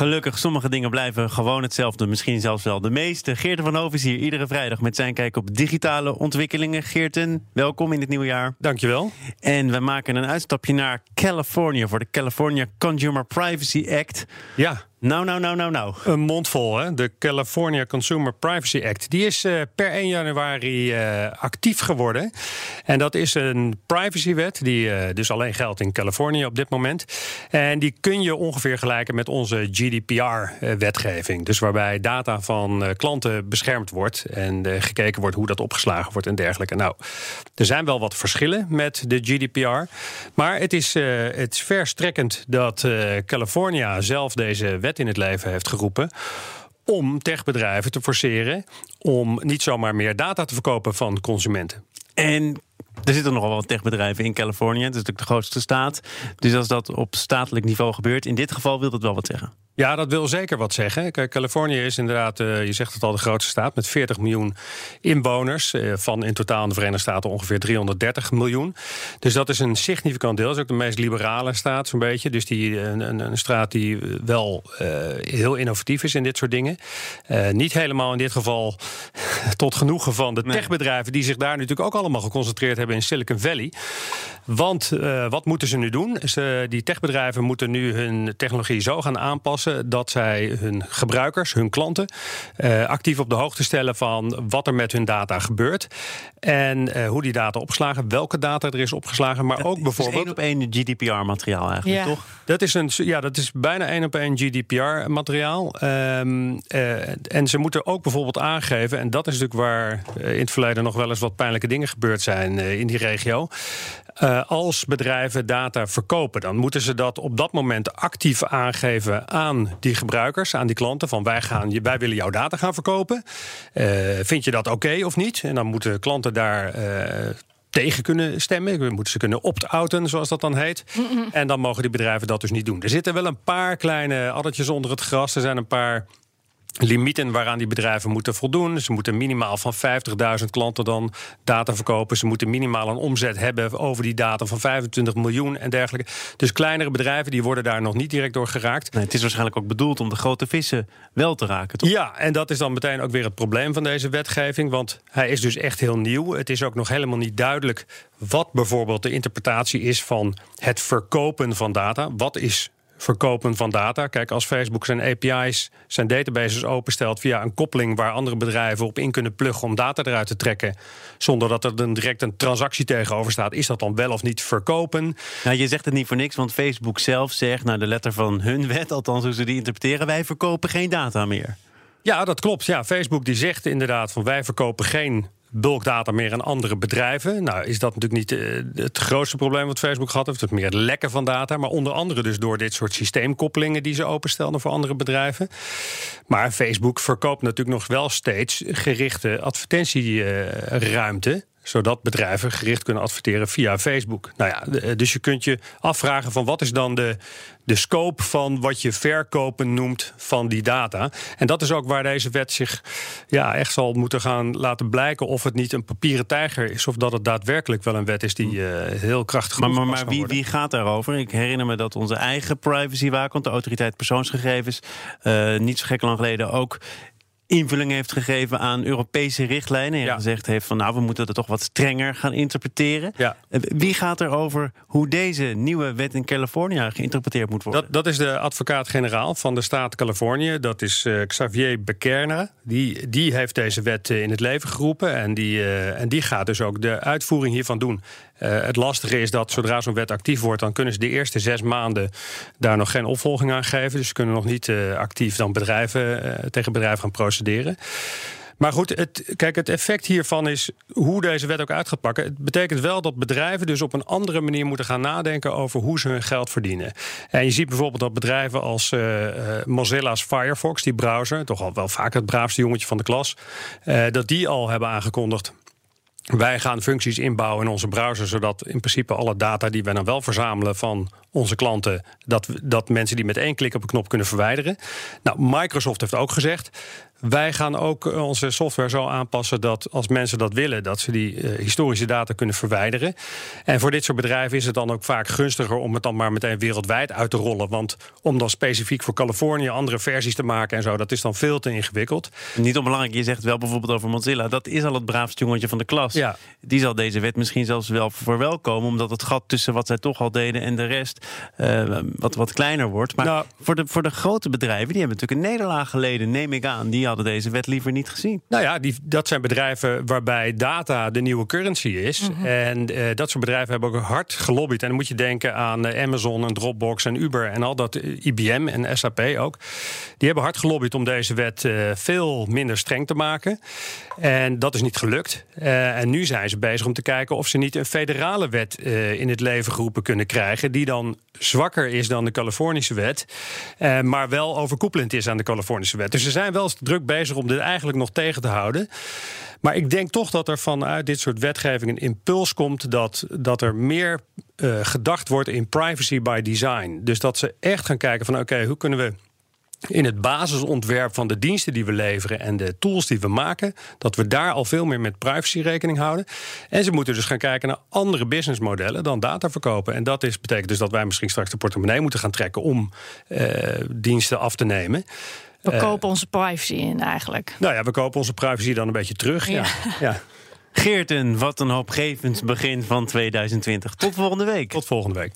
Gelukkig, sommige dingen blijven gewoon hetzelfde. Misschien zelfs wel de meeste. Geerten van Hoven is hier iedere vrijdag met zijn kijk op digitale ontwikkelingen. Geerten, welkom in het nieuwe jaar. Dankjewel. En we maken een uitstapje naar Californië voor de California Consumer Privacy Act. Ja, Nou, nou, nou, nou, nou. een mond vol, hè? De California Consumer Privacy Act. Die is eh, per 1 januari eh, actief geworden. En dat is een privacywet die eh, dus alleen geldt in Californië op dit moment. En die kun je ongeveer gelijken met onze GDPR-wetgeving. Dus waarbij data van klanten beschermd wordt en gekeken wordt hoe dat opgeslagen wordt en dergelijke. Nou, er zijn wel wat verschillen met de GDPR. Maar het is, het is verstrekkend dat California zelf deze wet in het leven heeft geroepen om techbedrijven te forceren om niet zomaar meer data te verkopen van consumenten. En er zitten nogal wat techbedrijven in Californië. Het is natuurlijk de grootste staat. Dus als dat op statelijk niveau gebeurt, in dit geval wil dat wel wat zeggen. Ja, dat wil zeker wat zeggen. Kijk, Californië is inderdaad, eh, je zegt het al, de grootste staat met 40 miljoen inwoners. eh, van in totaal in de Verenigde Staten ongeveer 330 miljoen. Dus dat is een significant deel. Dat is ook de meest liberale staat, zo'n beetje. Dus die, een, een, een straat die wel eh, heel innovatief is in dit soort dingen. Eh, niet helemaal in dit geval tot genoegen van de techbedrijven, die zich daar natuurlijk ook allemaal geconcentreerd hebben in Silicon Valley. Want eh, wat moeten ze nu doen? Ze, die techbedrijven moeten nu hun technologie zo gaan aanpassen dat zij hun gebruikers, hun klanten, eh, actief op de hoogte stellen van wat er met hun data gebeurt. En eh, hoe die data opgeslagen, welke data er is opgeslagen, maar ook bijvoorbeeld. één op één GDPR-materiaal eigenlijk, Ja. toch? Dat is, een, ja, dat is bijna één op één GDPR-materiaal. Ehm, eh, en ze moeten ook bijvoorbeeld aangeven, en dat is natuurlijk waar in het verleden nog wel eens wat pijnlijke dingen gebeurd zijn eh, in die regio. Eh, als bedrijven data verkopen, dan moeten ze dat op dat moment actief aangeven aan die gebruikers, aan die klanten. Van wij, gaan, wij willen jouw data gaan verkopen. Eh, vind je dat oké of niet? En dan moeten klanten daar. eh, tegen kunnen stemmen. We moeten ze kunnen opt-outen, zoals dat dan heet. En dan mogen die bedrijven dat dus niet doen. Er zitten wel een paar kleine addertjes onder het gras. Er zijn een paar limieten waaraan die bedrijven moeten voldoen. Ze moeten minimaal van 50.000 klanten dan data verkopen. Ze moeten minimaal een omzet hebben over die data van 25 miljoen en dergelijke. Dus kleinere bedrijven die worden daar nog niet direct door geraakt. Nee, het is waarschijnlijk ook bedoeld om de grote vissen wel te raken, toch? Ja, en dat is dan meteen ook weer het probleem van deze wetgeving. Want hij is dus echt heel nieuw. Het is ook nog helemaal niet duidelijk wat bijvoorbeeld de interpretatie is van het verkopen van data. Wat is verkopen van data? Kijk, als Facebook zijn API's, zijn databases openstelt via een koppeling waar andere bedrijven op in kunnen pluggen om data eruit te trekken, zonder dat er dan direct een transactie tegenover staat, is dat dan wel of niet verkopen? Nou, je zegt het niet voor niks, want Facebook zelf zegt, naar de letter van hun wet, althans hoe ze die interpreteren, wij verkopen geen data meer. Ja, dat klopt. Ja, Facebook die zegt inderdaad van wij verkopen geen bulkdata meer aan andere bedrijven. Nou is dat natuurlijk niet eh, het grootste probleem wat Facebook gehad heeft. Het meer lekken van data. Maar onder andere dus door dit soort systeemkoppelingen die ze openstelden voor andere bedrijven. Maar Facebook verkoopt natuurlijk nog wel steeds gerichte advertentieruimte zodat bedrijven gericht kunnen adverteren via Facebook. Nou ja, de- dus je kunt je afvragen van wat is dan de, de scope van wat je verkopen noemt van die data. En dat is ook waar deze wet zich ja, echt zal moeten gaan laten blijken of het niet een papieren tijger is of dat het daadwerkelijk wel een wet is die eh, heel krachtig Maar, maar, maar wie, wie gaat daarover? Ik herinner me dat onze eigen privacywaakhond, de autoriteit persoonsgegevens, eh, niet zo gek lang geleden ook invulling heeft gegeven aan Europese richtlijnen. En Ja. gezegd heeft van nou, we moeten het toch wat strenger gaan interpreteren. Ja. Eh, Wie gaat er over hoe deze nieuwe wet in Californië geïnterpreteerd moet worden? Dat, dat is de advocaat-generaal van de staat Californië. Dat is eh, Xavier Becerna. Die, die heeft deze wet eh, in het leven geroepen. En die, eh, en die gaat dus ook de uitvoering hiervan doen. Eh, het lastige is dat zodra zo'n wet actief wordt, dan kunnen ze de eerste zes maanden daar nog geen opvolging aan geven. Dus ze kunnen nog niet eh, actief dan bedrijven, eh, tegen bedrijven gaan procederen. Maar goed, het, kijk, het effect hiervan is hoe deze wet ook pakken. Het betekent wel dat bedrijven dus op een andere manier moeten gaan nadenken over hoe ze hun geld verdienen. En je ziet bijvoorbeeld dat bedrijven als Mozilla's Firefox, die browser, toch al wel vaak het braafste jongetje van de klas, dat die al hebben aangekondigd. Wij gaan functies inbouwen in onze browser, zodat in principe alle data die wij dan wel verzamelen van onze klanten, dat, dat mensen die met één klik op een knop kunnen verwijderen. Nou, Microsoft heeft ook gezegd: wij gaan ook eh, onze software zo aanpassen dat als mensen dat willen, dat ze die uh, historische data kunnen verwijderen. En voor dit soort bedrijven is het dan ook vaak gunstiger om het dan maar meteen wereldwijd uit te rollen. Want om dan specifiek voor Californië andere versies te maken en zo, dat is dan veel te ingewikkeld. Niet onbelangrijk, je zegt wel bijvoorbeeld over Mozilla. Dat is al het braafste jongetje van de klas. Ja. Die zal deze wet misschien zelfs wel verwelkomen, omdat het gat tussen wat zij toch al deden en de rest uh, wat, wat kleiner wordt. Maar nou, voor, de, voor de grote bedrijven, die hebben natuurlijk een nederlaag geleden, neem ik aan. Die hadden deze wet liever niet gezien. Nou ja, die, dat zijn bedrijven waarbij data de nieuwe currency is. Mhm. En uh, dat soort bedrijven hebben ook hard gelobbyd. En dan moet je denken aan uh, Amazon en Dropbox en Uber en al dat, IBM en SAP ook. Die hebben hard gelobbyd om deze wet veel minder streng te maken. En dat is niet gelukt. en nu zijn ze bezig om te kijken of ze niet een federale wet in het leven geroepen kunnen krijgen. Die dan zwakker is dan de Californische wet. maar wel overkoepelend is aan de Californische wet. Dus ze zijn wel druk bezig om dit eigenlijk nog tegen te houden. Maar ik denk toch dat er vanuit dit soort wetgeving een impuls komt dat, dat er meer uh, gedacht wordt in privacy by design. Dus dat ze echt gaan kijken van oké, hoe kunnen we in het basisontwerp van de diensten die we leveren en de tools die we maken, dat we daar al veel meer met privacy rekening houden. En ze moeten dus gaan kijken naar andere businessmodellen dan data verkopen. En dat is, betekent dus dat wij misschien straks de portemonnee moeten gaan trekken om uh, diensten af te nemen. We kopen onze privacy in eigenlijk. Nou ja, we kopen onze privacy dan een beetje terug. Ja. ja. Geerten, wat een hoopgevend begin van 2020. Tot volgende week. Tot volgende week.